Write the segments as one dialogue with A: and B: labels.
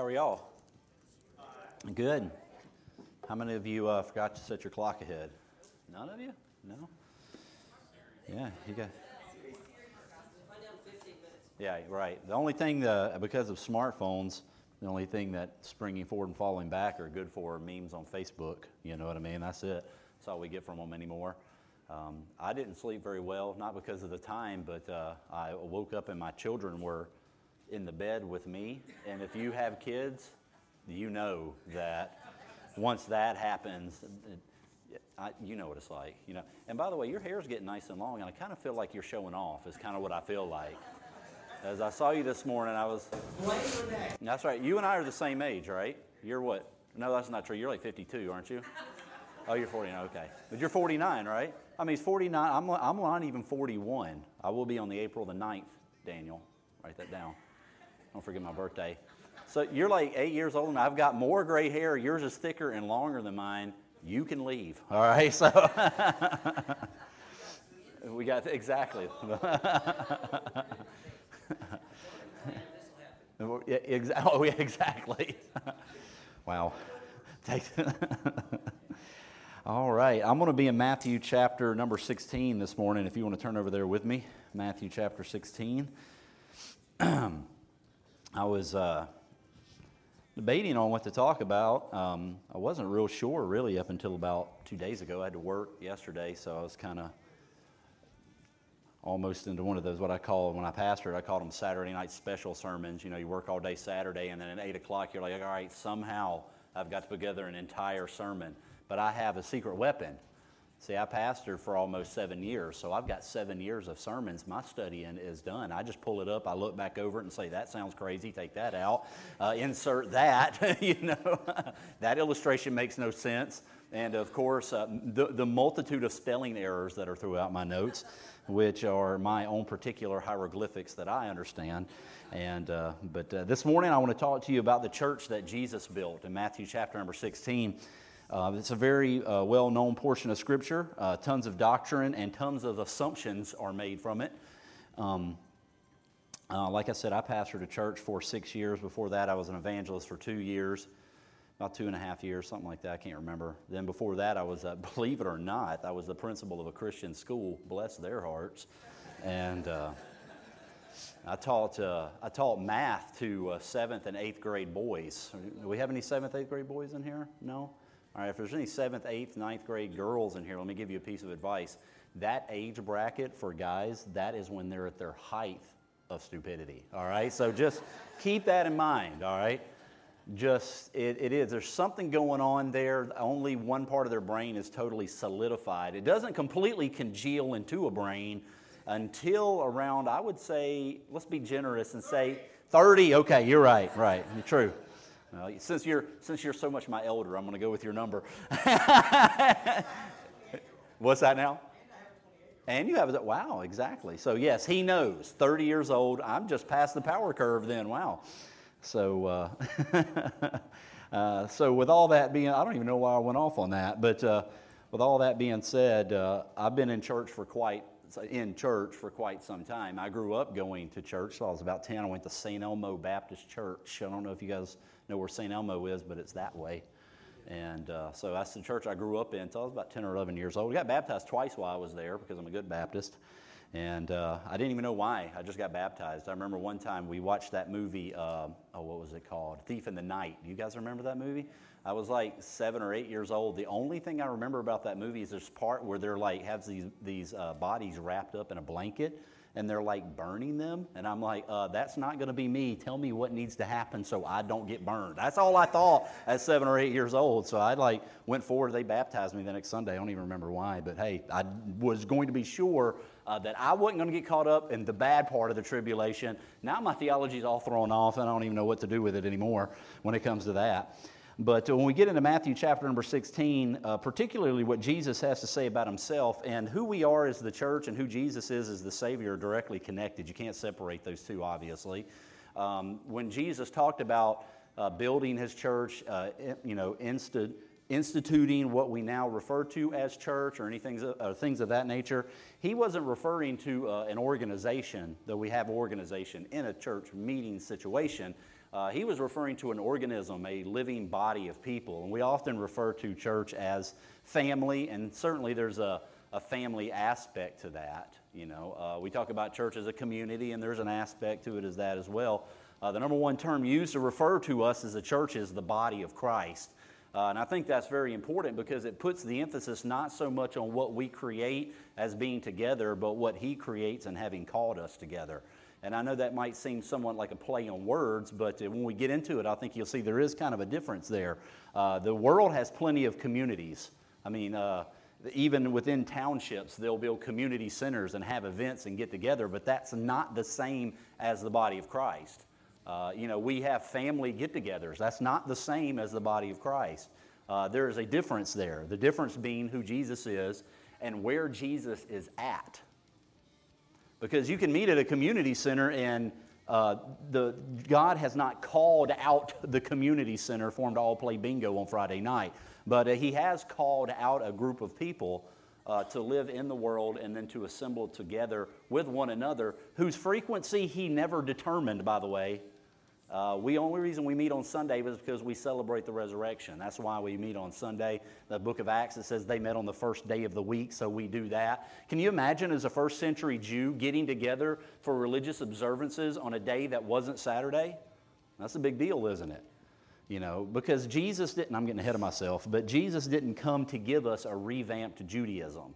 A: How are y'all? Good. How many of you uh, forgot to set your clock ahead? None of you? No? Yeah, you got. Yeah, right. The only thing, uh, because of smartphones, the only thing that springing forward and falling back are good for memes on Facebook. You know what I mean? That's it. That's all we get from them anymore. Um, I didn't sleep very well, not because of the time, but uh, I woke up and my children were in the bed with me. And if you have kids, you know that once that happens, I, you know what it's like, you know. And by the way, your hair's getting nice and long, and I kind of feel like you're showing off. Is kind of what I feel like. As I saw you this morning, I was. That's right. You and I are the same age, right? You're what? No, that's not true. You're like 52, aren't you? Oh, you're 49. Okay, but you're 49, right? I mean, he's 49. I'm, I'm not even 41. I will be on the April the 9th, Daniel. Write that down. Don't forget my birthday. So you're like eight years old, and I've got more gray hair. Yours is thicker and longer than mine. You can leave. All right. So we got exactly. oh, yeah, exactly. wow. All right. I'm going to be in Matthew chapter number 16 this morning. If you want to turn over there with me, Matthew chapter 16. I was uh, debating on what to talk about. Um, I wasn't real sure really up until about two days ago. I had to work yesterday, so I was kind of almost into one of those what I call when I pastored, I called them Saturday night special sermons. You know, you work all day Saturday, and then at eight o'clock you're like, all right, somehow I've got to put together an entire sermon. But I have a secret weapon. See, I pastored for almost seven years, so I've got seven years of sermons. My studying is done. I just pull it up, I look back over it and say, that sounds crazy, take that out, uh, insert that. you know, that illustration makes no sense. And of course, uh, the, the multitude of spelling errors that are throughout my notes, which are my own particular hieroglyphics that I understand. And, uh, but uh, this morning, I want to talk to you about the church that Jesus built in Matthew chapter number 16. Uh, it's a very uh, well known portion of Scripture. Uh, tons of doctrine and tons of assumptions are made from it. Um, uh, like I said, I pastored a church for six years. Before that, I was an evangelist for two years, about two and a half years, something like that. I can't remember. Then before that, I was, uh, believe it or not, I was the principal of a Christian school. Bless their hearts. And uh, I taught, I taught math to seventh and eighth grade boys. Do we have any seventh, eighth grade boys in here? No? All right, if there's any seventh, eighth, ninth grade girls in here, let me give you a piece of advice. That age bracket for guys, that is when they're at their height of stupidity. All right, so just keep that in mind. All right, just it, it is. There's something going on there. Only one part of their brain is totally solidified. It doesn't completely congeal into a brain until around, I would say, let's be generous and say 30. Okay, you're right, right, you're true. Well, since you're since you're so much my elder, I'm going to go with your number. What's that now? And you have it. Wow, exactly. So yes, he knows. 30 years old. I'm just past the power curve. Then wow. So uh, uh, so with all that being, I don't even know why I went off on that, but uh, with all that being said, uh, I've been in church for quite in church for quite some time. I grew up going to church. So I was about 10. I went to St. Elmo Baptist Church. I don't know if you guys know where St. Elmo is, but it's that way. And uh, so that's the church I grew up in. So I was about 10 or 11 years old. We got baptized twice while I was there because I'm a good Baptist. And uh, I didn't even know why. I just got baptized. I remember one time we watched that movie, uh, oh, what was it called? Thief in the Night. You guys remember that movie? I was like seven or eight years old. The only thing I remember about that movie is this part where they're like, have these, these uh, bodies wrapped up in a blanket and they're like burning them. And I'm like, uh, that's not going to be me. Tell me what needs to happen so I don't get burned. That's all I thought at seven or eight years old. So I like went forward. They baptized me the next Sunday. I don't even remember why, but hey, I was going to be sure uh, that I wasn't going to get caught up in the bad part of the tribulation. Now my theology is all thrown off, and I don't even know what to do with it anymore when it comes to that. But when we get into Matthew chapter number 16, uh, particularly what Jesus has to say about himself and who we are as the church and who Jesus is as the Savior are directly connected. You can't separate those two, obviously. Um, when Jesus talked about uh, building his church, uh, you know, insta- instituting what we now refer to as church or anything uh, things of that nature, he wasn't referring to uh, an organization, though we have organization in a church meeting situation. Uh, he was referring to an organism, a living body of people. And we often refer to church as family, and certainly there's a, a family aspect to that. You know, uh, we talk about church as a community, and there's an aspect to it as that as well. Uh, the number one term used to refer to us as a church is the body of Christ. Uh, and I think that's very important because it puts the emphasis not so much on what we create as being together, but what He creates and having called us together. And I know that might seem somewhat like a play on words, but when we get into it, I think you'll see there is kind of a difference there. Uh, the world has plenty of communities. I mean, uh, even within townships, they'll build community centers and have events and get together, but that's not the same as the body of Christ. Uh, you know, we have family get togethers. That's not the same as the body of Christ. Uh, there is a difference there. The difference being who Jesus is and where Jesus is at. Because you can meet at a community center and uh, the, God has not called out the community center for to all play bingo on Friday night, but uh, He has called out a group of people uh, to live in the world and then to assemble together with one another, whose frequency He never determined, by the way, uh, we only reason we meet on Sunday is because we celebrate the resurrection. That's why we meet on Sunday. The book of Acts it says they met on the first day of the week, so we do that. Can you imagine as a first century Jew getting together for religious observances on a day that wasn't Saturday? That's a big deal, isn't it? You know, because Jesus didn't, I'm getting ahead of myself, but Jesus didn't come to give us a revamped Judaism.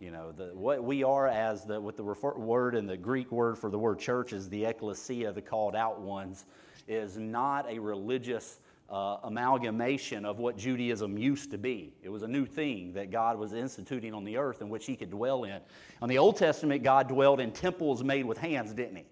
A: You know, the, what we are as the, with the refer, word and the Greek word for the word church is the ecclesia, the called out ones, is not a religious uh, amalgamation of what Judaism used to be. It was a new thing that God was instituting on the earth in which He could dwell in. On the Old Testament, God dwelled in temples made with hands, didn't He?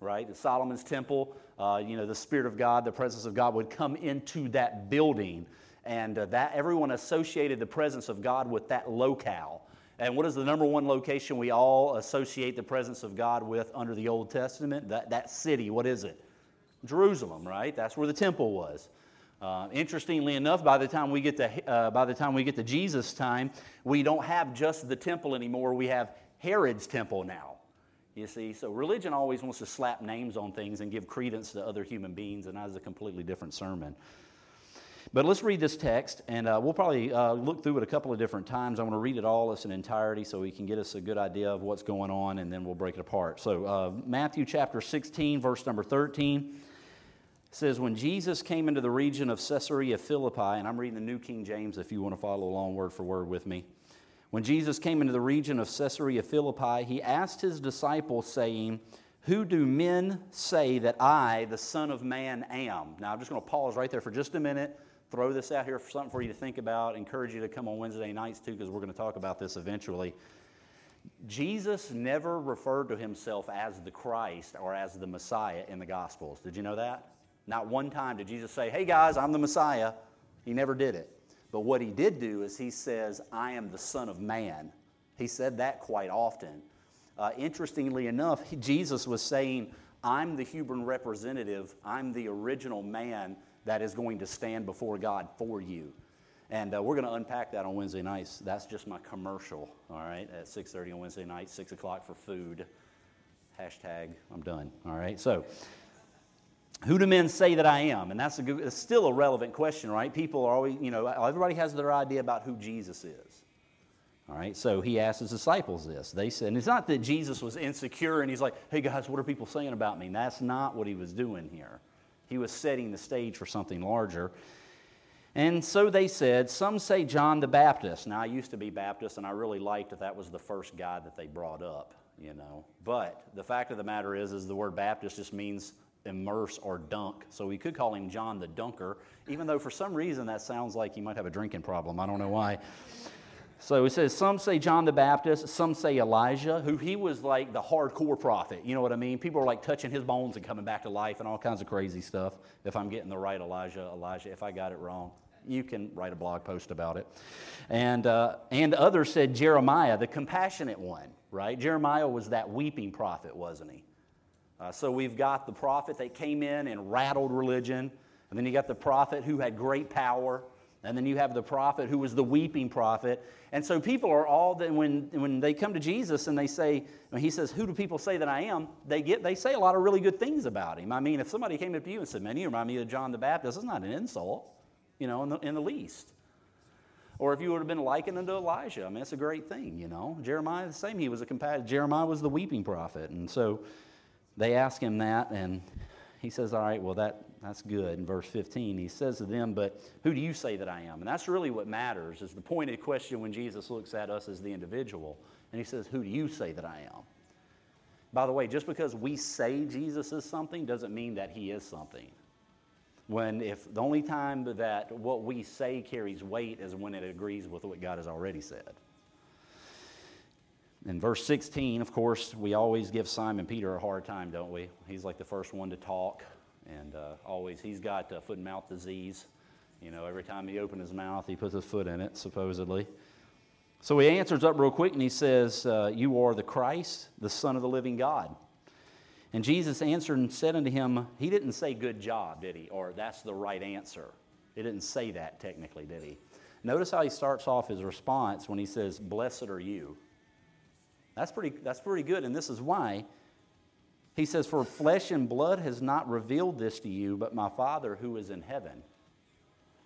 A: Right? The Solomon's temple, uh, you know, the Spirit of God, the presence of God would come into that building, and uh, that everyone associated the presence of God with that locale. And what is the number one location we all associate the presence of God with under the Old Testament? That, that city, what is it? Jerusalem, right? That's where the temple was. Uh, interestingly enough, by the time we get to uh, by the time we get to Jesus' time, we don't have just the temple anymore. We have Herod's temple now. You see, so religion always wants to slap names on things and give credence to other human beings, and that is a completely different sermon. But let's read this text, and uh, we'll probably uh, look through it a couple of different times. I want to read it all as an entirety so we can get us a good idea of what's going on, and then we'll break it apart. So, uh, Matthew chapter 16, verse number 13 says, When Jesus came into the region of Caesarea Philippi, and I'm reading the New King James if you want to follow along word for word with me. When Jesus came into the region of Caesarea Philippi, he asked his disciples, saying, Who do men say that I, the Son of Man, am? Now, I'm just going to pause right there for just a minute throw this out here for something for you to think about. Encourage you to come on Wednesday nights too, because we're going to talk about this eventually. Jesus never referred to himself as the Christ or as the Messiah in the Gospels. Did you know that? Not one time did Jesus say, Hey guys, I'm the Messiah. He never did it. But what he did do is he says, I am the Son of Man. He said that quite often. Uh, interestingly enough, he, Jesus was saying, I'm the human representative, I'm the original man that is going to stand before God for you. And uh, we're going to unpack that on Wednesday nights. That's just my commercial, all right, at 6.30 on Wednesday night, 6 o'clock for food. Hashtag, I'm done, all right? So, who do men say that I am? And that's a good, it's still a relevant question, right? People are always, you know, everybody has their idea about who Jesus is. All right, so he asked his disciples this. They said, and it's not that Jesus was insecure and he's like, hey guys, what are people saying about me? And that's not what he was doing here. He was setting the stage for something larger. And so they said, some say John the Baptist. Now, I used to be Baptist, and I really liked that that was the first guy that they brought up, you know. But the fact of the matter is, is the word Baptist just means immerse or dunk. So we could call him John the Dunker, even though for some reason that sounds like he might have a drinking problem. I don't know why. So it says, some say John the Baptist, some say Elijah, who he was like the hardcore prophet. You know what I mean? People are like touching his bones and coming back to life and all kinds of crazy stuff. If I'm getting the right Elijah, Elijah, if I got it wrong, you can write a blog post about it. And, uh, and others said Jeremiah, the compassionate one, right? Jeremiah was that weeping prophet, wasn't he? Uh, so we've got the prophet that came in and rattled religion, and then you got the prophet who had great power And then you have the prophet who was the weeping prophet. And so people are all that when, when they come to Jesus and they say, when he says, Who do people say that I am? They get they say a lot of really good things about him. I mean, if somebody came up to you and said, Man, you remind me of John the Baptist, it's not an insult, you know, in the, in the least. Or if you would have been likened unto Elijah, I mean, it's a great thing, you know. Jeremiah, the same. He was a compassion. Jeremiah was the weeping prophet. And so they ask him that, and he says, All right, well, that, that's good. In verse 15, he says to them, But who do you say that I am? And that's really what matters, is the pointed question when Jesus looks at us as the individual. And he says, Who do you say that I am? By the way, just because we say Jesus is something doesn't mean that he is something when if the only time that what we say carries weight is when it agrees with what God has already said. In verse 16, of course, we always give Simon Peter a hard time, don't we? He's like the first one to talk, and uh, always he's got uh, foot and mouth disease. You know, every time he opens his mouth, he puts his foot in it, supposedly. So he answers up real quick and he says, uh, You are the Christ, the Son of the living God. And Jesus answered and said unto him, He didn't say good job, did he? Or that's the right answer. He didn't say that technically, did he? Notice how he starts off his response when he says, Blessed are you. That's pretty, that's pretty good, and this is why. He says, For flesh and blood has not revealed this to you, but my Father who is in heaven.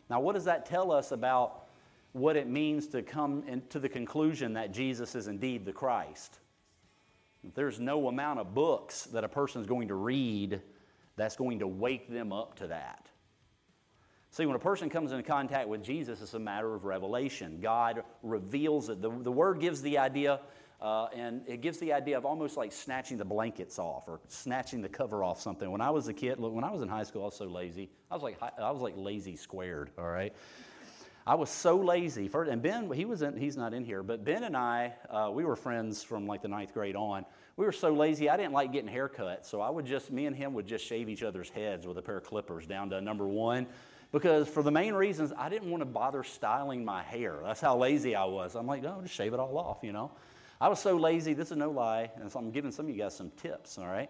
A: Now, what does that tell us about what it means to come to the conclusion that Jesus is indeed the Christ? There's no amount of books that a person is going to read that's going to wake them up to that. See, when a person comes into contact with Jesus, it's a matter of revelation. God reveals it. The, the word gives the idea, uh, and it gives the idea of almost like snatching the blankets off or snatching the cover off something. When I was a kid, look, when I was in high school, I was so lazy. I was like, I was like lazy squared, all right? I was so lazy. And Ben, he was in, he's not in here, but Ben and I, uh, we were friends from like the ninth grade on. We were so lazy, I didn't like getting haircuts. So I would just, me and him would just shave each other's heads with a pair of clippers down to number one. Because for the main reasons, I didn't want to bother styling my hair. That's how lazy I was. I'm like, no, just shave it all off, you know. I was so lazy, this is no lie, and so I'm giving some of you guys some tips, all right?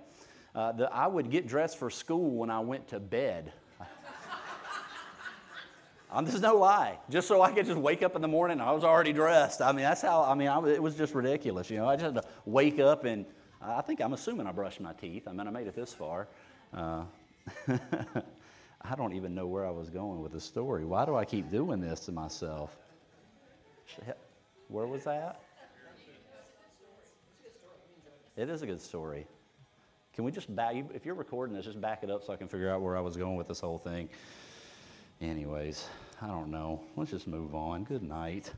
A: Uh, that I would get dressed for school when I went to bed. Um, this is no lie. Just so I could just wake up in the morning, I was already dressed. I mean, that's how. I mean, I, it was just ridiculous. You know, I just had to wake up and I think I'm assuming I brushed my teeth. I mean, I made it this far. Uh, I don't even know where I was going with the story. Why do I keep doing this to myself? Where was that? It is a good story. Can we just back, if you're recording this, just back it up so I can figure out where I was going with this whole thing. Anyways, I don't know. Let's just move on. Good night.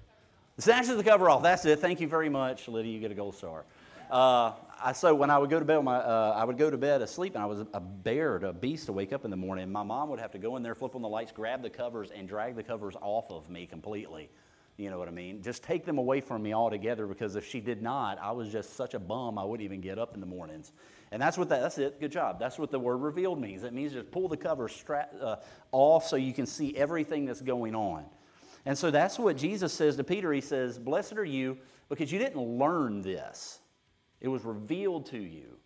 A: Snatches the cover off. That's it. Thank you very much, Lydia. You get a gold star. Uh, I, so when I would go to bed, my, uh, I would go to bed asleep, and I was a bear, a beast to wake up in the morning. My mom would have to go in there, flip on the lights, grab the covers, and drag the covers off of me completely. You know what I mean? Just take them away from me altogether because if she did not, I was just such a bum, I wouldn't even get up in the mornings. And that's what that, that's it. Good job. That's what the word revealed means. It means just pull the cover stra- uh, off so you can see everything that's going on. And so that's what Jesus says to Peter. He says, Blessed are you because you didn't learn this, it was revealed to you.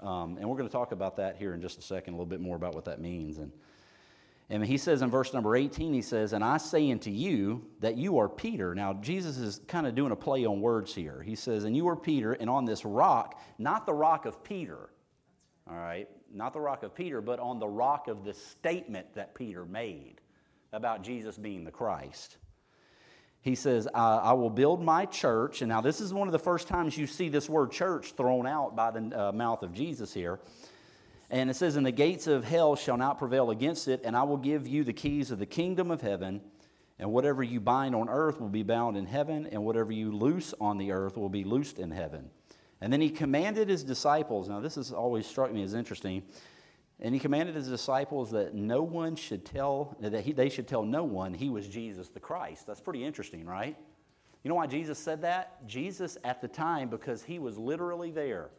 A: Um, and we're going to talk about that here in just a second, a little bit more about what that means. And, and he says in verse number 18, he says, And I say unto you that you are Peter. Now, Jesus is kind of doing a play on words here. He says, And you are Peter, and on this rock, not the rock of Peter, all right, not the rock of Peter, but on the rock of the statement that Peter made about Jesus being the Christ. He says, I will build my church. And now, this is one of the first times you see this word church thrown out by the uh, mouth of Jesus here. And it says, And the gates of hell shall not prevail against it, and I will give you the keys of the kingdom of heaven. And whatever you bind on earth will be bound in heaven, and whatever you loose on the earth will be loosed in heaven. And then he commanded his disciples. Now, this has always struck me as interesting. And he commanded his disciples that no one should tell, that he, they should tell no one he was Jesus the Christ. That's pretty interesting, right? You know why Jesus said that? Jesus, at the time, because he was literally there,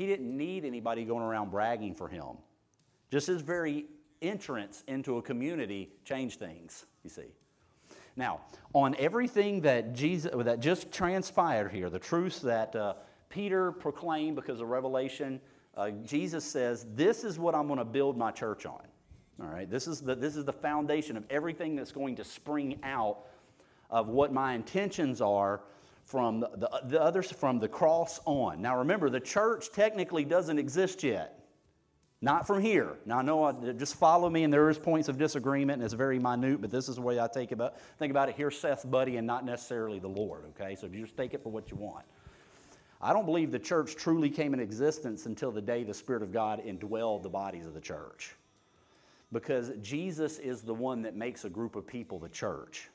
A: he didn't need anybody going around bragging for him. Just his very entrance into a community changed things, you see. Now, on everything that Jesus that just transpired here, the truths that uh, Peter proclaimed because of revelation, uh, Jesus says, "This is what I'm going to build my church on." All right, this is the, this is the foundation of everything that's going to spring out of what my intentions are from the, the, the others from the cross on. Now remember, the church technically doesn't exist yet. Not from here. Now I know I, just follow me, and there is points of disagreement, and it's very minute, but this is the way I take about think about it. Here's Seth's buddy, and not necessarily the Lord. Okay, so just take it for what you want. I don't believe the church truly came in existence until the day the Spirit of God indwelled the bodies of the church. Because Jesus is the one that makes a group of people the church.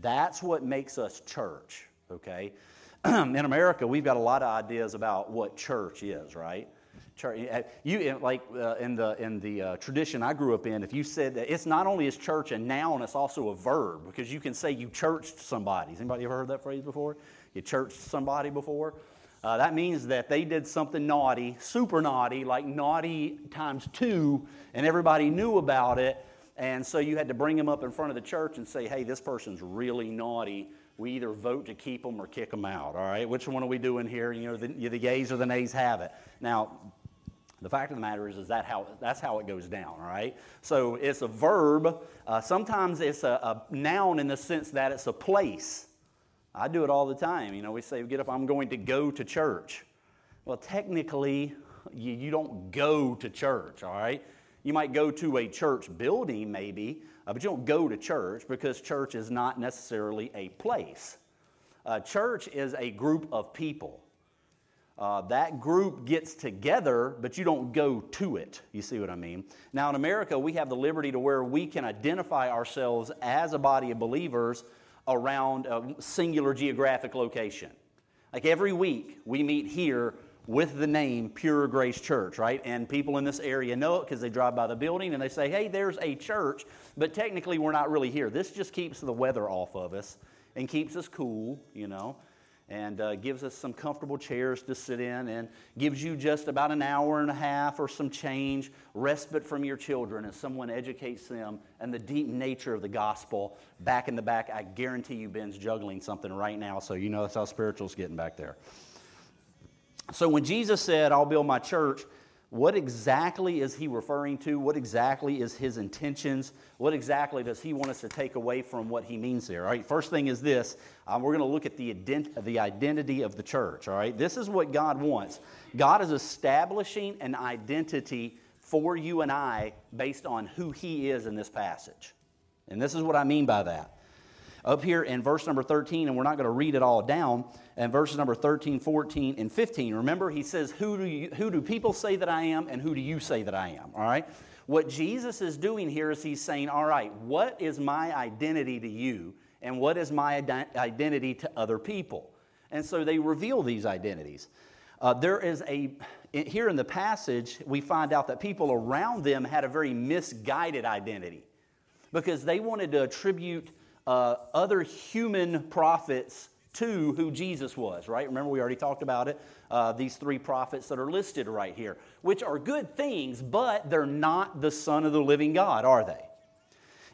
A: That's what makes us church, okay? in America, we've got a lot of ideas about what church is, right? Church, uh, you like uh, in the in the uh, tradition I grew up in. If you said that it's not only is church a noun, it's also a verb because you can say you churched somebody. Has anybody ever heard that phrase before? You churched somebody before. Uh, that means that they did something naughty, super naughty, like naughty times two, and everybody knew about it. And so you had to bring them up in front of the church and say, hey, this person's really naughty. We either vote to keep them or kick them out, all right? Which one are we doing here? You know, the, the yays or the nays have it. Now, the fact of the matter is, is that how, that's how it goes down, all right? So it's a verb. Uh, sometimes it's a, a noun in the sense that it's a place. I do it all the time. You know, we say, get up, I'm going to go to church. Well, technically, you, you don't go to church, all right? You might go to a church building, maybe, uh, but you don't go to church because church is not necessarily a place. Uh, church is a group of people. Uh, that group gets together, but you don't go to it. You see what I mean? Now, in America, we have the liberty to where we can identify ourselves as a body of believers around a singular geographic location. Like every week, we meet here with the name Pure Grace Church, right? And people in this area know it because they drive by the building and they say, hey, there's a church, but technically we're not really here. This just keeps the weather off of us and keeps us cool, you know and uh, gives us some comfortable chairs to sit in and gives you just about an hour and a half or some change, respite from your children as someone educates them and the deep nature of the gospel. Back in the back, I guarantee you Ben's juggling something right now, so you know that's how spiritual's getting back there. So when Jesus said, I'll build my church, what exactly is he referring to? What exactly is his intentions? What exactly does he want us to take away from what he means there? All right, first thing is this um, we're going to look at the, ident- the identity of the church. All right, this is what God wants. God is establishing an identity for you and I based on who he is in this passage. And this is what I mean by that up here in verse number 13, and we're not going to read it all down, and verses number 13, 14, and 15. Remember, he says, who do, you, who do people say that I am, and who do you say that I am? All right? What Jesus is doing here is he's saying, all right, what is my identity to you, and what is my identity to other people? And so they reveal these identities. Uh, there is a, here in the passage, we find out that people around them had a very misguided identity because they wanted to attribute uh, other human prophets to who Jesus was, right? Remember, we already talked about it. Uh, these three prophets that are listed right here, which are good things, but they're not the Son of the living God, are they?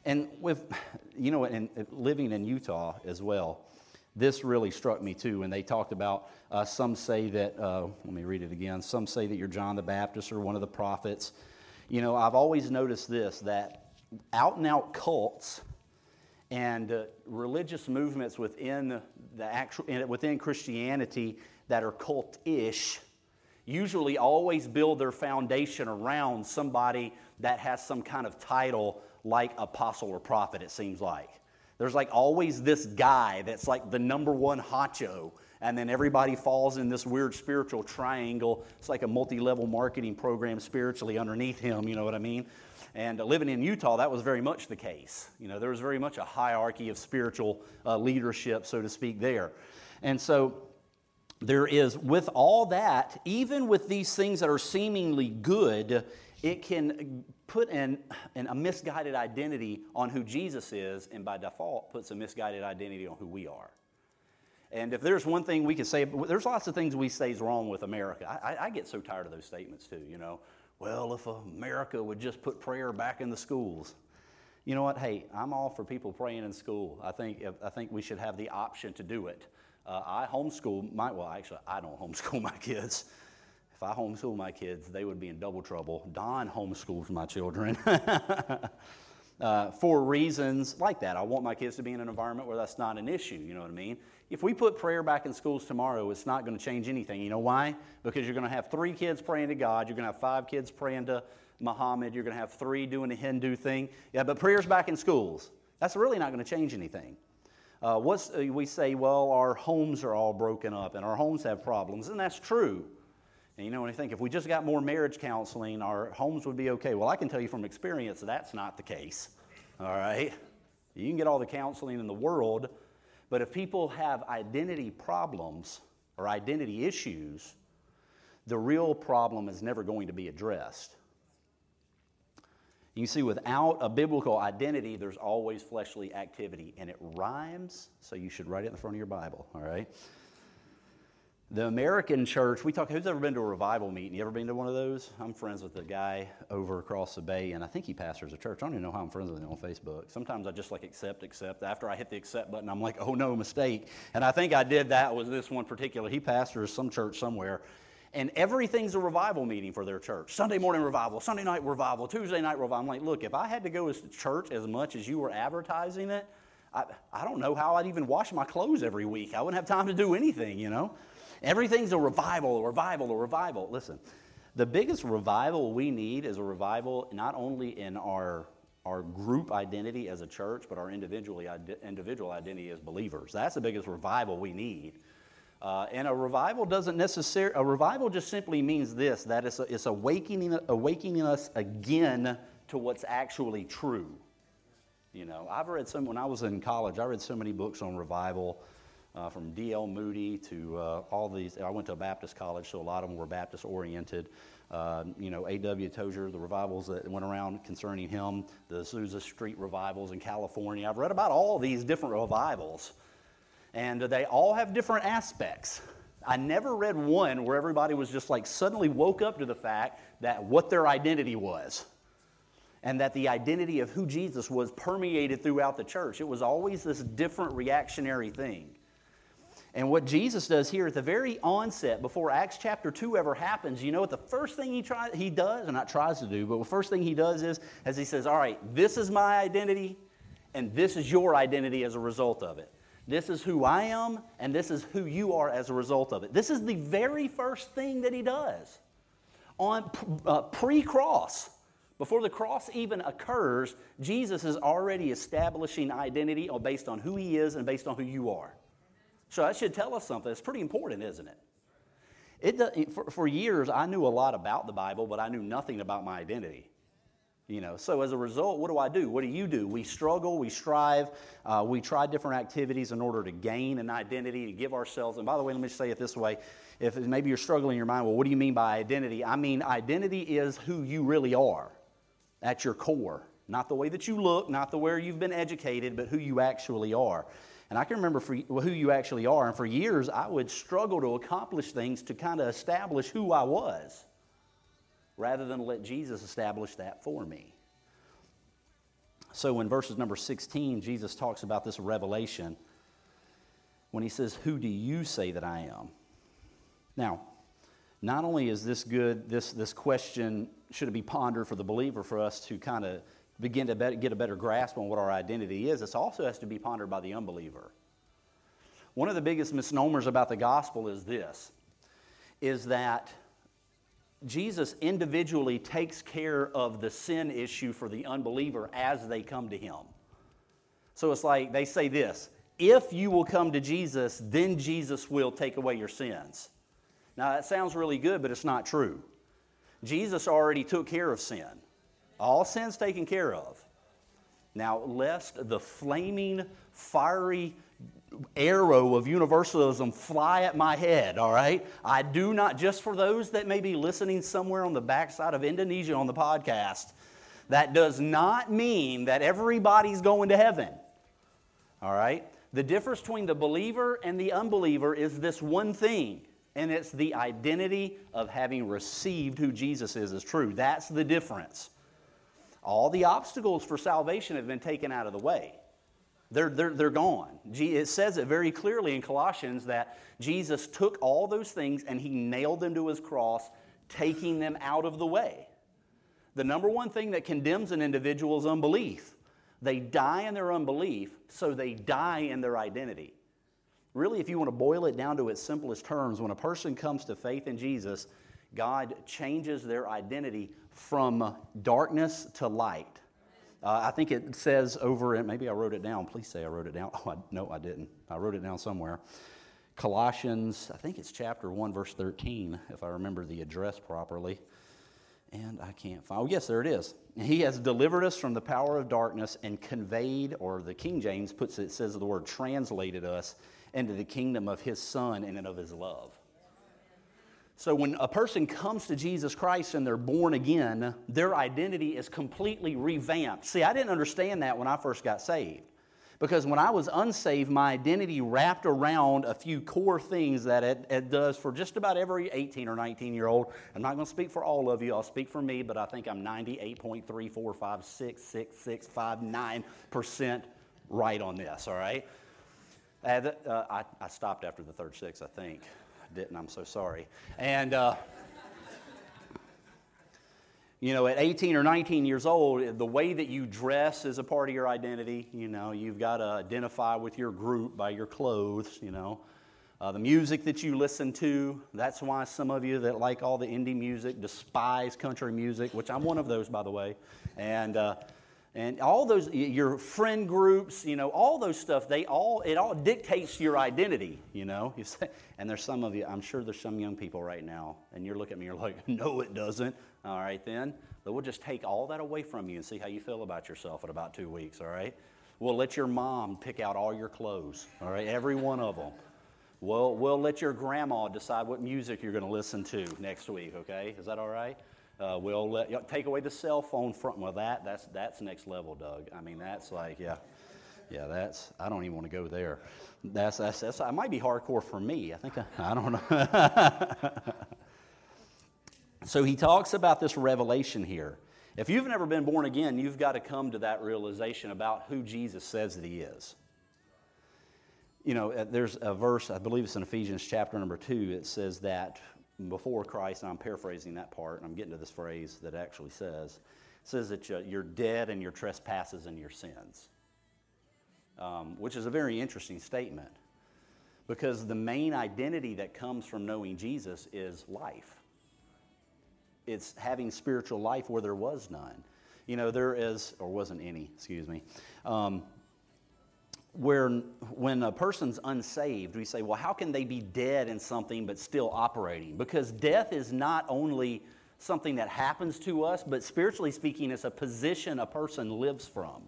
A: And with, you know, in, living in Utah as well, this really struck me too. And they talked about uh, some say that, uh, let me read it again. Some say that you're John the Baptist or one of the prophets. You know, I've always noticed this that out and out cults and uh, religious movements within the actual within Christianity that are cult-ish usually always build their foundation around somebody that has some kind of title like apostle or prophet it seems like. There's like always this guy that's like the number one hacho and then everybody falls in this weird spiritual triangle. It's like a multi-level marketing program spiritually underneath him you know what i mean and uh, living in Utah, that was very much the case. You know, there was very much a hierarchy of spiritual uh, leadership, so to speak, there. And so there is, with all that, even with these things that are seemingly good, it can put in, in a misguided identity on who Jesus is, and by default puts a misguided identity on who we are. And if there's one thing we can say, there's lots of things we say is wrong with America. I, I, get so tired of those statements too, you know well, if America would just put prayer back in the schools. You know what? Hey, I'm all for people praying in school. I think, I think we should have the option to do it. Uh, I homeschool my, well, actually, I don't homeschool my kids. if I homeschool my kids, they would be in double trouble. Don homeschools my children. uh, for reasons like that. I want my kids to be in an environment where that's not an issue, you know what I mean? If we put prayer back in schools tomorrow, it's not going to change anything. You know why? Because you're going to have three kids praying to God, you're going to have five kids praying to Muhammad, you're going to have three doing the Hindu thing. Yeah, but prayer's back in schools. That's really not going to change anything. Uh, what's, uh, we say, well, our homes are all broken up and our homes have problems, and that's true. And you know, when you think if we just got more marriage counseling, our homes would be okay. Well, I can tell you from experience that's not the case. All right? You can get all the counseling in the world, but if people have identity problems or identity issues, the real problem is never going to be addressed. You see, without a biblical identity, there's always fleshly activity, and it rhymes, so you should write it in the front of your Bible, all right? The American church, we talk, who's ever been to a revival meeting? You ever been to one of those? I'm friends with a guy over across the bay, and I think he pastors a church. I don't even know how I'm friends with him on Facebook. Sometimes I just like accept, accept. After I hit the accept button, I'm like, oh no, mistake. And I think I did that with this one particular. He pastors some church somewhere, and everything's a revival meeting for their church. Sunday morning revival, Sunday night revival, Tuesday night revival. I'm like, look, if I had to go to church as much as you were advertising it, I, I don't know how I'd even wash my clothes every week. I wouldn't have time to do anything, you know? Everything's a revival, a revival, a revival. Listen, the biggest revival we need is a revival not only in our, our group identity as a church, but our individual, individual identity as believers. That's the biggest revival we need. Uh, and a revival doesn't necessarily, a revival just simply means this that it's, a, it's awakening, awakening us again to what's actually true. You know, I've read some, when I was in college, I read so many books on revival uh, from D.L. Moody to uh, all these. I went to a Baptist college, so a lot of them were Baptist oriented. Uh, you know, A.W. Tozer, the revivals that went around concerning him, the Azusa Street revivals in California. I've read about all these different revivals, and they all have different aspects. I never read one where everybody was just like suddenly woke up to the fact that what their identity was and that the identity of who Jesus was permeated throughout the church. It was always this different reactionary thing. And what Jesus does here at the very onset, before Acts chapter 2 ever happens, you know what the first thing he, tries, he does, and not tries to do, but the first thing he does is, as he says, All right, this is my identity, and this is your identity as a result of it. This is who I am, and this is who you are as a result of it. This is the very first thing that he does on uh, pre cross. Before the cross even occurs, Jesus is already establishing identity based on who he is and based on who you are. So that should tell us something. It's pretty important, isn't it? it does, for, for years, I knew a lot about the Bible, but I knew nothing about my identity. You know, so as a result, what do I do? What do you do? We struggle, we strive, uh, we try different activities in order to gain an identity, to give ourselves. And by the way, let me say it this way: if maybe you're struggling in your mind, well, what do you mean by identity? I mean, identity is who you really are, at your core, not the way that you look, not the way you've been educated, but who you actually are. And I can remember for who you actually are. And for years, I would struggle to accomplish things to kind of establish who I was rather than let Jesus establish that for me. So in verses number 16, Jesus talks about this revelation when he says, Who do you say that I am? Now, not only is this good, this, this question should it be pondered for the believer for us to kind of begin to get a better grasp on what our identity is, this also has to be pondered by the unbeliever. One of the biggest misnomers about the gospel is this is that Jesus individually takes care of the sin issue for the unbeliever as they come to him. So it's like they say this if you will come to Jesus, then Jesus will take away your sins. Now that sounds really good, but it's not true. Jesus already took care of sin. All sin's taken care of. Now, lest the flaming, fiery arrow of universalism fly at my head, all right? I do not, just for those that may be listening somewhere on the backside of Indonesia on the podcast, that does not mean that everybody's going to heaven, all right? The difference between the believer and the unbeliever is this one thing, and it's the identity of having received who Jesus is is true. That's the difference. All the obstacles for salvation have been taken out of the way. They're, they're, they're gone. It says it very clearly in Colossians that Jesus took all those things and he nailed them to his cross taking them out of the way. The number one thing that condemns an individual is unbelief. They die in their unbelief, so they die in their identity. Really, if you want to boil it down to its simplest terms, when a person comes to faith in Jesus, God changes their identity from darkness to light. Uh, I think it says over it, maybe I wrote it down. Please say I wrote it down. Oh, I, no, I didn't. I wrote it down somewhere. Colossians, I think it's chapter 1, verse 13, if I remember the address properly. And I can't find. Oh, yes, there it is. He has delivered us from the power of darkness and conveyed, or the King James puts it, says the word translated us into the kingdom of his Son and of his love. So when a person comes to Jesus Christ and they're born again, their identity is completely revamped. See, I didn't understand that when I first got saved. Because when I was unsaved, my identity wrapped around a few core things that it, it does for just about every 18 or 19 year old. I'm not going to speak for all of you, I'll speak for me, but I think I'm 98.3456659% right on this, all right? Uh, I, I stopped after the third six, I think didn't. I'm so sorry. And, uh, you know, at 18 or 19 years old, the way that you dress is a part of your identity. You know, you've got to identify with your group by your clothes, you know. Uh, the music that you listen to, that's why some of you that like all the indie music despise country music, which I'm one of those, by the way. And, uh, and all those your friend groups you know all those stuff they all it all dictates your identity you know? And there's some of you i'm sure there's some young people right now and you're looking at me you're like no it doesn't. All right then but we'll just take all that away from you and see how you feel about yourself in about two weeks all right? We'll let your mom pick out all your clothes all right every one of them we'll, we'll let your grandma decide what music you're going to listen to next week okay? Is that all right uh, we'll let, you know, take away the cell phone from. Well, that that's that's next level, Doug. I mean, that's like yeah, yeah. That's I don't even want to go there. That's that's, that's it might be hardcore for me. I think I, I don't know. so he talks about this revelation here. If you've never been born again, you've got to come to that realization about who Jesus says that he is. You know, uh, there's a verse, I believe it's in Ephesians chapter number two, it says that before Christ, and I'm paraphrasing that part, and I'm getting to this phrase that actually says, says that you're dead in your trespasses and your sins, um, which is a very interesting statement because the main identity that comes from knowing Jesus is life. It's having spiritual life where there was none. You know, there is, or wasn't any, excuse me. Um, where when a person's unsaved, we say, well, how can they be dead in something but still operating? Because death is not only something that happens to us, but spiritually speaking, it's a position a person lives from.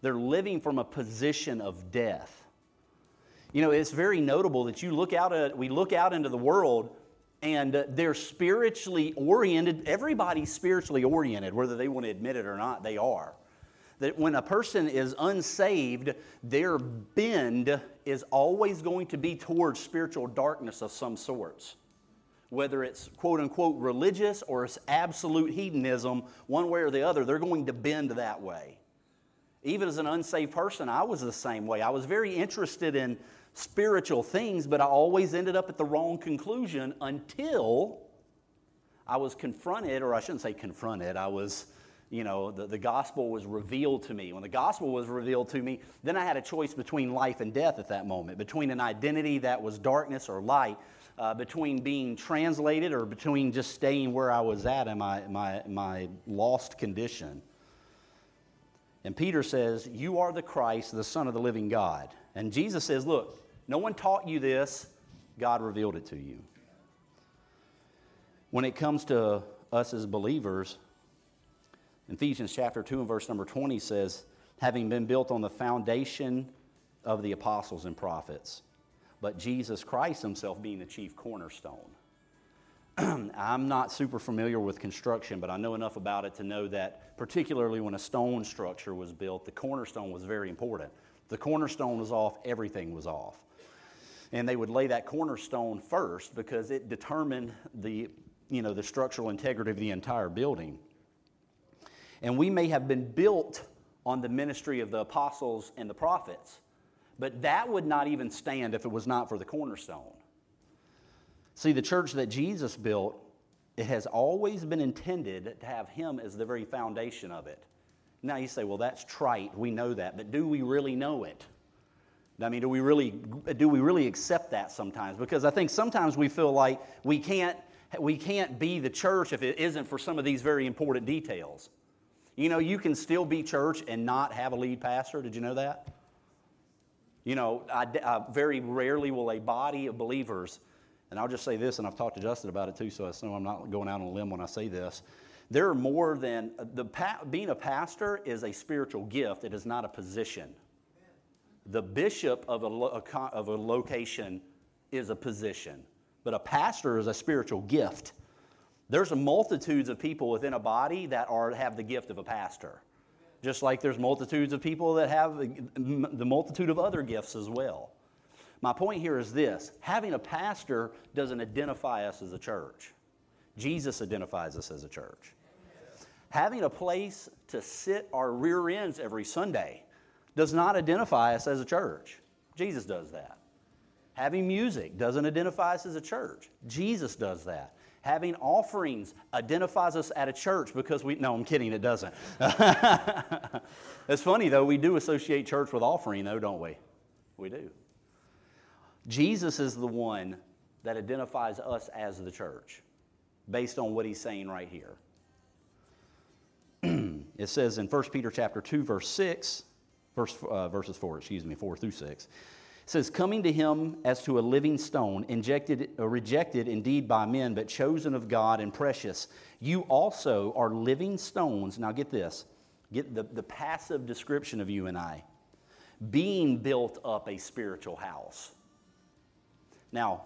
A: They're living from a position of death. You know, it's very notable that you look out at, we look out into the world and uh, they're spiritually oriented. Everybody's spiritually oriented, whether they want to admit it or not, they are that when a person is unsaved, their bend is always going to be towards spiritual darkness of some sorts. Whether it's quote unquote religious or it's absolute hedonism, one way or the other, they're going to bend that way. Even as an unsaved person, I was the same way. I was very interested in spiritual things, but I always ended up at the wrong conclusion until I was confronted, or I shouldn't say confronted, I was you know, the, the gospel was revealed to me. When the gospel was revealed to me, then I had a choice between life and death at that moment, between an identity that was darkness or light, uh, between being translated or between just staying where I was at in my, my, my lost condition. And Peter says, You are the Christ, the Son of the living God. And Jesus says, Look, no one taught you this, God revealed it to you. When it comes to us as believers, Ephesians chapter 2 and verse number 20 says, having been built on the foundation of the apostles and prophets, but Jesus Christ himself being the chief cornerstone. I'm not super familiar with construction, but I know enough about it to know that, particularly when a stone structure was built, the cornerstone was very important. The cornerstone was off, everything was off. And they would lay that cornerstone first because it determined the, you know, the structural integrity of the entire building. And we may have been built on the ministry of the apostles and the prophets, but that would not even stand if it was not for the cornerstone. See, the church that Jesus built it has always been intended to have Him as the very foundation of it. Now you say, well, that's trite. We know that. But do we really know it? I mean, do we really, do we really accept that sometimes? Because I think sometimes we feel like we can't, we can't be the church if it isn't for some of these very important details. You know, you can still be church and not have a lead pastor. Did you know that? You know, I, I very rarely will a body of believers, and I'll just say this, and I've talked to Justin about it too, so I know I'm not going out on a limb when I say this. There are more than uh, the being a pastor is a spiritual gift. It is not a position. The bishop of a, of a location is a position, but a pastor is a spiritual gift. There's multitudes of people within a body that are, have the gift of a pastor, just like there's multitudes of people that have the multitude of other gifts as well. My point here is this having a pastor doesn't identify us as a church. Jesus identifies us as a church. Having a place to sit our rear ends every Sunday does not identify us as a church. Jesus does that. Having music doesn't identify us as a church. Jesus does that. Having offerings identifies us at a church because we, no, I'm kidding, it doesn't. it's funny though, we do associate church with offering though, don't we? We do. Jesus is the one that identifies us as the church based on what he's saying right here. it says in 1 Peter chapter 2 verse 6, verse, uh, verses 4, excuse me, 4 through 6. Says, Coming to him as to a living stone, injected, uh, rejected indeed by men, but chosen of God and precious. You also are living stones. Now get this, get the, the passive description of you and I being built up a spiritual house. Now,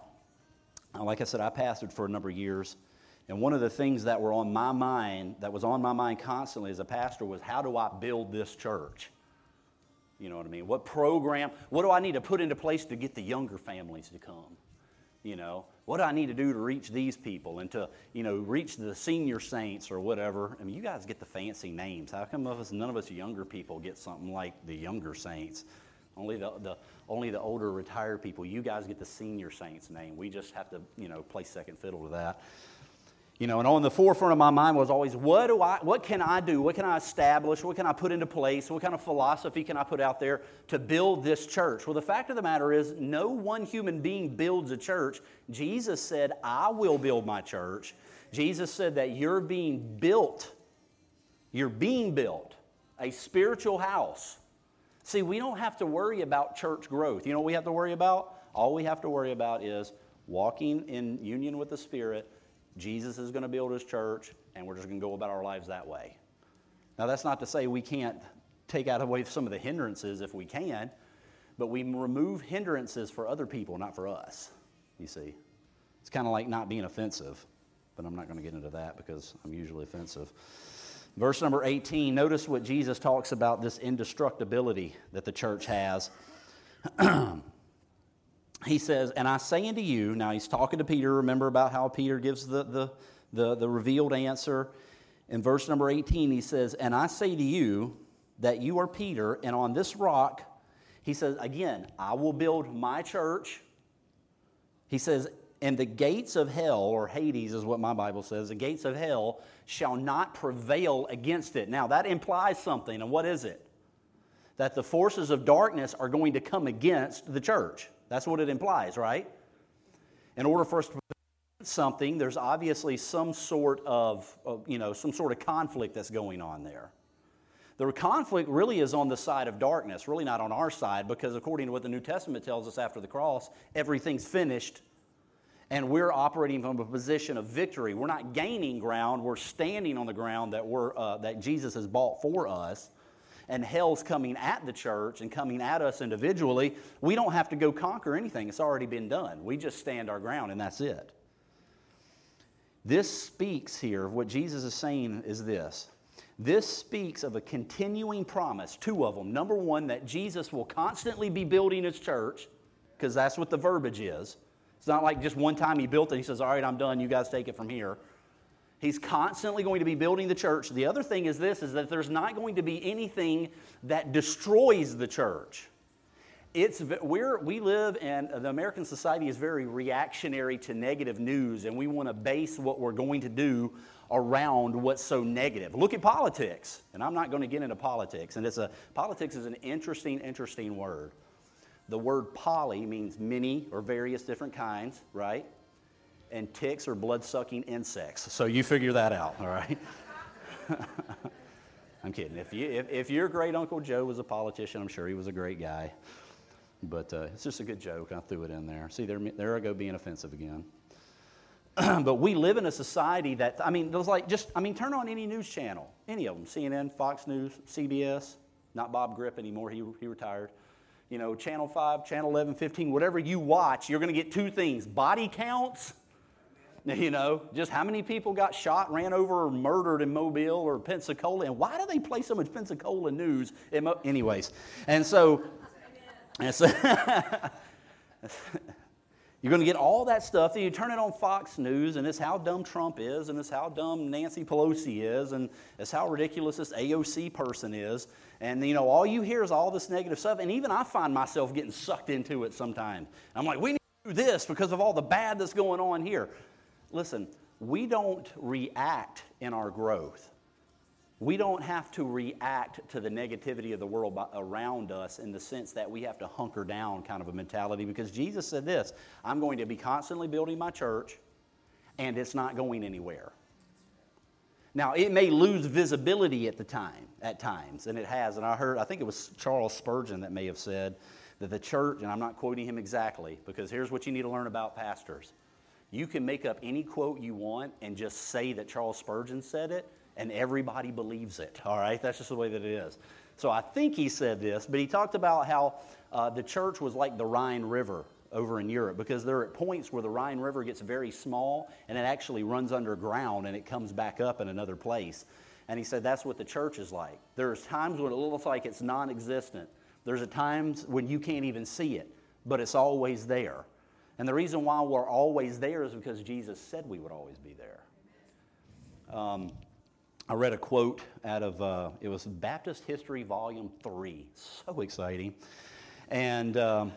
A: like I said, I pastored for a number of years. And one of the things that were on my mind, that was on my mind constantly as a pastor, was how do I build this church? You know what I mean? What program, what do I need to put into place to get the younger families to come? You know, what do I need to do to reach these people and to, you know, reach the senior saints or whatever? I mean, you guys get the fancy names. How come of us, none of us younger people get something like the younger saints? Only the, the, only the older retired people. You guys get the senior saints name. We just have to, you know, play second fiddle to that. You know, and on the forefront of my mind was always, what do I, what can I do? What can I establish? What can I put into place? What kind of philosophy can I put out there to build this church? Well, the fact of the matter is, no one human being builds a church. Jesus said, I will build my church. Jesus said that you're being built. You're being built a spiritual house. See, we don't have to worry about church growth. You know what we have to worry about? All we have to worry about is walking in union with the Spirit Jesus is going to build his church, and we're just going to go about our lives that way. Now, that's not to say we can't take out away some of the hindrances if we can, but we remove hindrances for other people, not for us, you see. It's kind of like not being offensive, but I'm not going to get into that because I'm usually offensive. Verse number 18, notice what Jesus talks about this indestructibility that the church has. he says, And I say unto you, now he's talking to Peter, remember about how Peter gives the, the, the, the revealed answer. In verse number 18, he says, And I say to you that you are Peter, and on this rock, he says, again, I will build my church. He says, and the gates of hell, or Hades is what my Bible says, the gates of hell shall not prevail against it. Now, that implies something, and what is it? That the forces of darkness are going to come against the church. That's what it implies, right? In order for us to something, there's obviously some sort of, you know, some sort of conflict that's going on there. The conflict really is on the side of darkness, really not on our side, because according to what the New Testament tells us after the cross, everything's finished and we're operating from a position of victory. We're not gaining ground, we're standing on the ground that, we're, uh, that Jesus has bought for us and hell's coming at the church and coming at us individually, we don't have to go conquer anything. It's already been done. We just stand our ground and that's it. This speaks here, of what Jesus is saying is this. This speaks of a continuing promise, two of them. Number one, that Jesus will constantly be building his church, because that's what the verbiage is. It's not like just one time he built it, he says, All right, I'm done, you guys take it from here. He's constantly going to be building the church. The other thing is this is that there's not going to be anything that destroys the church. it's we're we live and the American society is very reactionary to negative news, and we want to base what we're going to do around what's so negative. Look at politics, and I'm not going to get into politics. And it's a politics is an interesting, interesting word. The word poly means many or various different kinds, right? And ticks are blood sucking insects. So you figure that out, all right? I'm kidding. If, you, if, if your great Uncle Joe was a politician, I'm sure he was a great guy. But uh, it's just a good joke. I threw it in there. See, there, there I go being offensive again. but we live in a society that, I mean, there's like just, I mean, turn on any news channel, any of them CNN, Fox News, CBS, not Bob Grip anymore, he, he retired. You know, Channel 5, Channel 11, 15, whatever you watch, you're going to get two things body counts. You know, just how many people got shot, ran over, or murdered in Mobile or Pensacola, and why do they play so much Pensacola news? Mo- Anyways, and so and so you're going to get all that stuff. Then you turn it on Fox News, and it's how dumb Trump is, and it's how dumb Nancy Pelosi is, and it's how ridiculous this AOC person is. And you know, all you hear is all this negative stuff. And even I find myself getting sucked into it sometimes. I'm like, we need to do this because of all the bad that's going on here. Listen, we don't react in our growth we don't have to react to the negativity of the world around us in the sense that we have to hunker down kind of a mentality because Jesus said this I'm going to be constantly building my church and it's not going anywhere. Now, it may lose visibility at the time, at times, and it has. And I heard, I think it was Charles Spurgeon that may have said that the church, and I'm not quoting him exactly, because here's what you need to learn about pastors. You can make up any quote you want and just say that Charles Spurgeon said it, and everybody believes it. All right, that's just the way that it is. So I think he said this, but he talked about how uh, the church was like the Rhine River over in Europe because there are points where the Rhine River gets very small and it actually runs underground and it comes back up in another place. And he said that's what the church is like. There's times when it looks like it's non existent, there's a times when you can't even see it, but it's always there. And the reason why we're always there is because Jesus said we would always be there. Um, I read a quote out of, uh, it was Baptist History Volume 3. So exciting. And, um,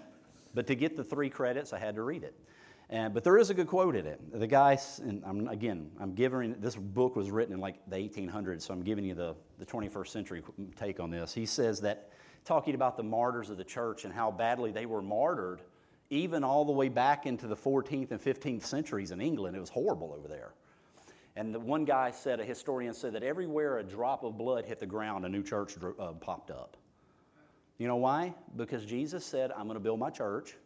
A: but to get the three credits, I had to read it. And, but there is a good quote in it. The guy, and I'm, again, I'm giving, this book was written in like the 1800s, so I'm giving you the, the 21st century take on this. He says that, talking about the martyrs of the church and how badly they were martyred, even all the way back into the 14th and 15th centuries in England. It was horrible over there. And the one guy said, a historian said that everywhere a drop of blood hit the ground, a new church uh, popped up. You know why? Because Jesus said, I'm going to build my church,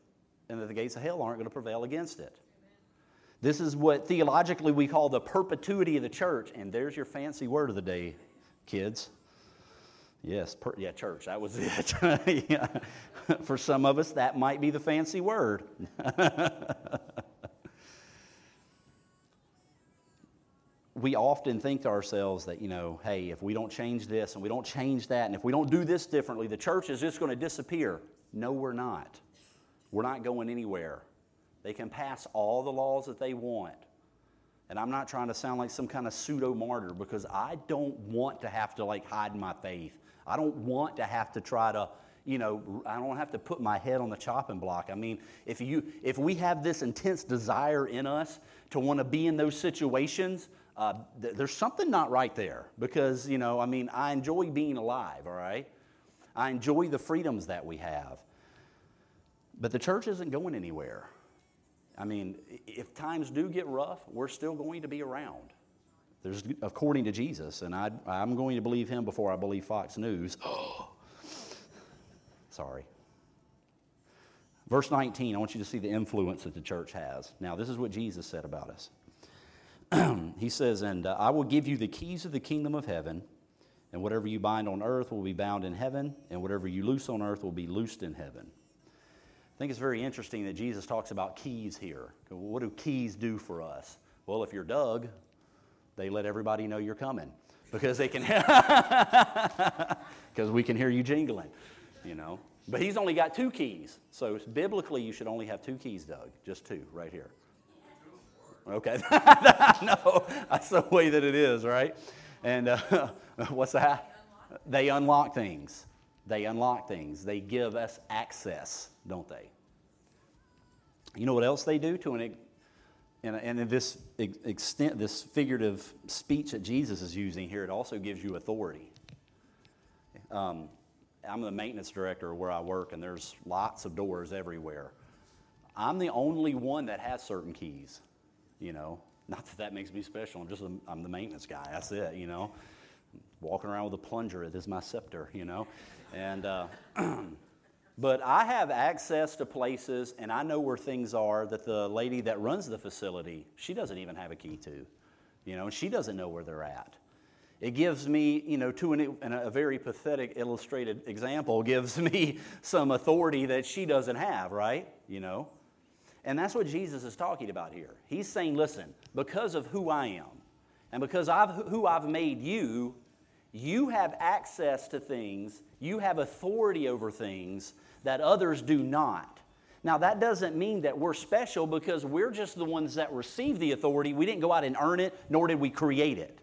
A: and that the gates of hell aren't going to prevail against it. This is what theologically we call the perpetuity of the church. And there's your fancy word of the day, kids. Yes, per, yeah, church, that was it. For some of us, that might be the fancy word. we often think to ourselves that, you know, hey, if we don't change this and we don't change that, and if we don't do this differently, the church is just going to disappear. No, we're not. We're not going anywhere. They can pass all the laws that they want. And I'm not trying to sound like some kind of pseudo martyr because I don't want to have to like hide my faith. I don't want to have to try to, you know, I don't have to put my head on the chopping block. I mean, if you if we have this intense desire in us to want to be in those situations, uh, th- there's something not right there because, you know, I mean, I enjoy being alive, all right? I enjoy the freedoms that we have. But the church isn't going anywhere. I mean, if times do get rough, we're still going to be around. There's, according to Jesus, and I, I'm going to believe him before I believe Fox News. Oh sorry. Verse 19, I want you to see the influence that the church has. Now, this is what Jesus said about us. he says, And uh, I will give you the keys of the kingdom of heaven, and whatever you bind on earth will be bound in heaven, and whatever you loose on earth will be loosed in heaven. I think it's very interesting that Jesus talks about keys here. What do keys do for us? Well, if you're Doug, they let everybody know you're coming because they can because we can hear you jingling, you know. But he's only got two keys. So biblically you should only have two keys, Doug. Just two right here. Okay. no, that's the way that it is, right? And uh, what's that? They unlock things. They unlock things. They give us access, don't they? You know what else they do to an and, and this extent, this figurative speech that Jesus is using here, it also gives you authority. Um, I'm the maintenance director where I work, and there's lots of doors everywhere. I'm the only one that has certain keys, you know. Not that that makes me special. I'm just a, I'm the maintenance guy. That's it, you know. Walking around with a plunger. It is my scepter, you know. And uh, but I have access to places, and I know where things are that the lady that runs the facility she doesn't even have a key to, you know, and she doesn't know where they're at. It gives me, you know, to an, a very pathetic illustrated example, gives me some authority that she doesn't have, right? You know? And that's what Jesus is talking about here. He's saying, listen, because of who I am and because who I've made you, you have access to things, you have authority over things that others do not. Now, that doesn't mean that we're special because we're just the ones that receive the authority. We didn't go out and earn it, nor did we create it.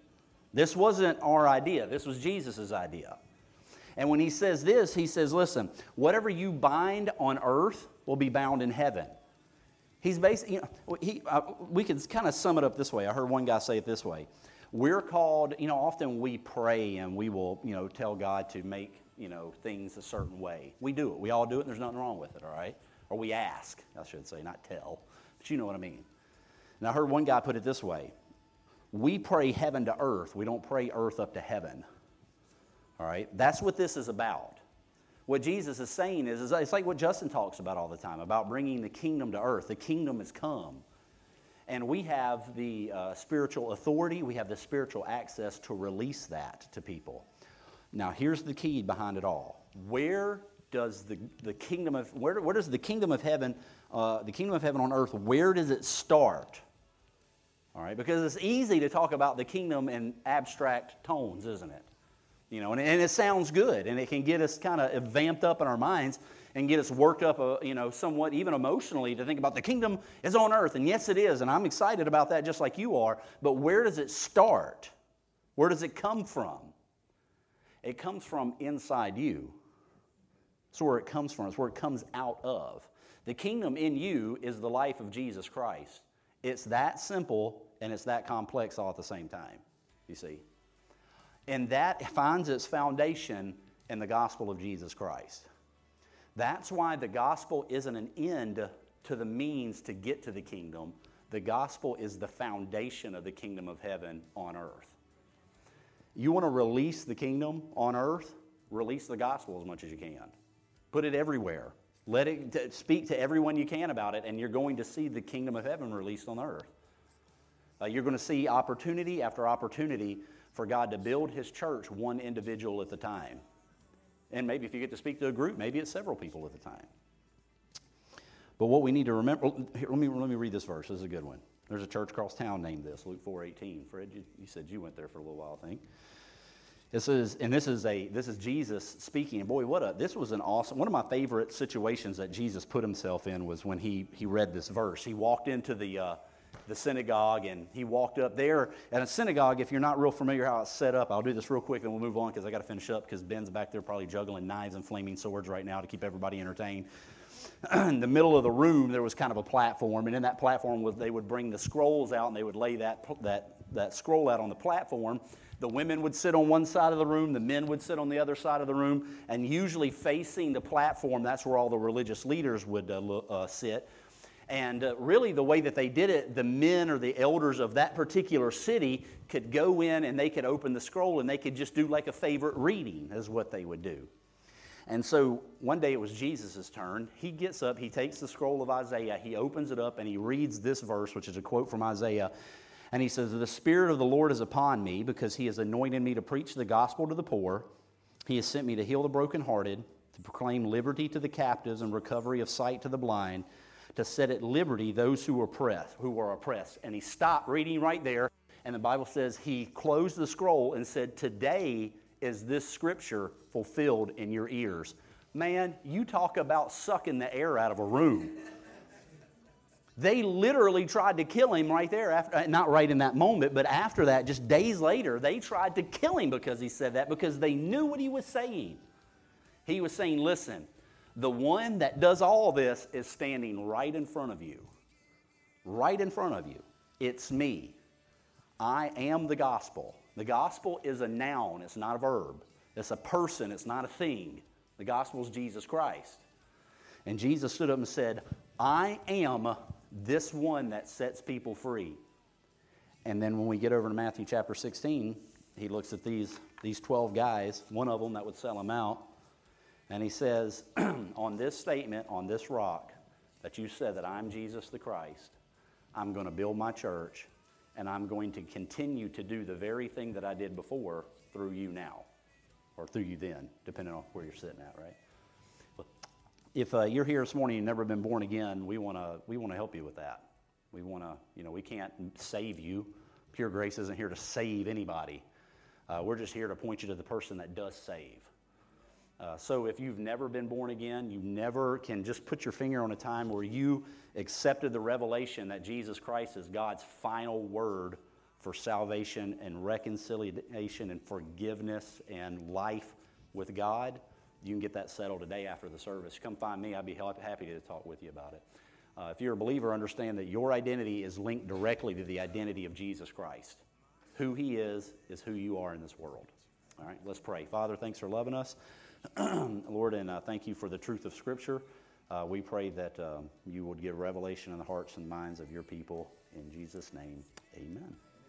A: This wasn't our idea, this was Jesus' idea. And when he says this, he says, Listen, whatever you bind on earth will be bound in heaven. He's basically, you know, he, uh, we can kind of sum it up this way. I heard one guy say it this way. We're called, you know, often we pray and we will, you know, tell God to make, you know, things a certain way. We do it. We all do it, and there's nothing wrong with it, all right? Or we ask, I should say, not tell. But you know what I mean. And I heard one guy put it this way We pray heaven to earth, we don't pray earth up to heaven. All right? That's what this is about what Jesus is saying is, is it's like what Justin talks about all the time about bringing the kingdom to earth. The kingdom has come. And we have the uh, spiritual authority, we have the spiritual access to release that to people. Now, here's the key behind it all. Where does the, the kingdom of where, where does the kingdom of heaven, uh, the kingdom of heaven on earth, where does it start? All right, because it's easy to talk about the kingdom in abstract tones, isn't it? You know, and, and it sounds good, and it can get us kind of vamped up in our minds and get us worked up, uh, you know, somewhat even emotionally to think about the kingdom is on earth. And yes, it is, and I'm excited about that just like you are. But where does it start? Where does it come from? It comes from inside you. That's where it comes from. It's where it comes out of. The kingdom in you is the life of Jesus Christ. It's that simple and it's that complex all at the same time, you see. And that finds its foundation in the gospel of Jesus Christ. That's why the gospel isn't an end to the means to get to the kingdom. The gospel is the foundation of the kingdom of heaven on earth. You want to release the kingdom on earth? Release the gospel as much as you can. Put it everywhere. Let it speak to everyone you can about it, and you're going to see the kingdom of heaven released on earth. Uh, you're going to see opportunity after opportunity for God to build His church one individual at the time. And maybe if you get to speak to a group, maybe it's several people at the time. But what we need to remember, here, let, me, let me read this verse. This is a good one. There's a church across town named this, Luke 4.18. Fred, you, you said you went there for a little while, I think. This is, and this is a this is Jesus speaking. And boy, what a this was an awesome one of my favorite situations that Jesus put himself in was when he he read this verse. He walked into the uh, the synagogue and he walked up there. At a synagogue if you're not real familiar how it's set up i'll do this real quick and we'll move on because i got to finish up because ben's back there probably juggling knives and flaming swords right now to keep everybody entertained. In the middle of the room there was kind of a platform and in that platform was they would bring the scrolls out and they would lay that, that, that scroll out on the platform. The women would sit on one side of the room, the men would sit on the other side of the room, and usually facing the platform, that's where all the religious leaders would uh, uh, sit. And uh, really, the way that they did it, the men or the elders of that particular city could go in and they could open the scroll and they could just do like a favorite reading, is what they would do. And so one day it was Jesus' turn. He gets up, he takes the scroll of Isaiah, he opens it up, and he reads this verse, which is a quote from Isaiah. And he says, The Spirit of the Lord is upon me because he has anointed me to preach the gospel to the poor. He has sent me to heal the brokenhearted, to proclaim liberty to the captives and recovery of sight to the blind to set at liberty those who were oppressed, who were oppressed. And he stopped reading right there, and the Bible says he closed the scroll and said, Today is this scripture fulfilled in your ears. Man, you talk about sucking the air out of a room. They literally tried to kill him right there, after, uh, not right in that moment, but after that, just days later, they tried to kill him because he said that, because they knew what he was saying. He was saying, listen, the one that does all this is standing right in front of you. Right in front of you. It's me. I am the gospel. The gospel is a noun, it's not a verb. It's a person, it's not a thing. The gospel is Jesus Christ. And Jesus stood up and said, I am this one that sets people free. And then when we get over to Matthew chapter 16, he looks at these, these 12 guys, one of them that would sell him out, and he says, On this statement, on this rock, that you said that I'm Jesus the Christ, I'm going to build my church, and I'm going to continue to do the very thing that I did before through you now, or through you then, depending on where you're sitting at, right? If uh, you're here this morning and you've never been born again, we want to we wanna help you with that. We want to, you know, we can't save you. Pure grace isn't here to save anybody. Uh, we're just here to point you to the person that does save. Uh, so if you've never been born again, you never can just put your finger on a time where you accepted the revelation that Jesus Christ is God's final word for salvation and reconciliation and forgiveness and life with God. You can get that settled today after the service. Come find me. I'd be happy to talk with you about it. Uh, if you're a believer, understand that your identity is linked directly to the identity of Jesus Christ. Who he is, is who you are in this world. All right, let's pray. Father, thanks for loving us. Lord, and uh, thank you for the truth of Scripture. Uh, we pray that um, you would give revelation in the hearts and minds of your people. In Jesus' name, amen.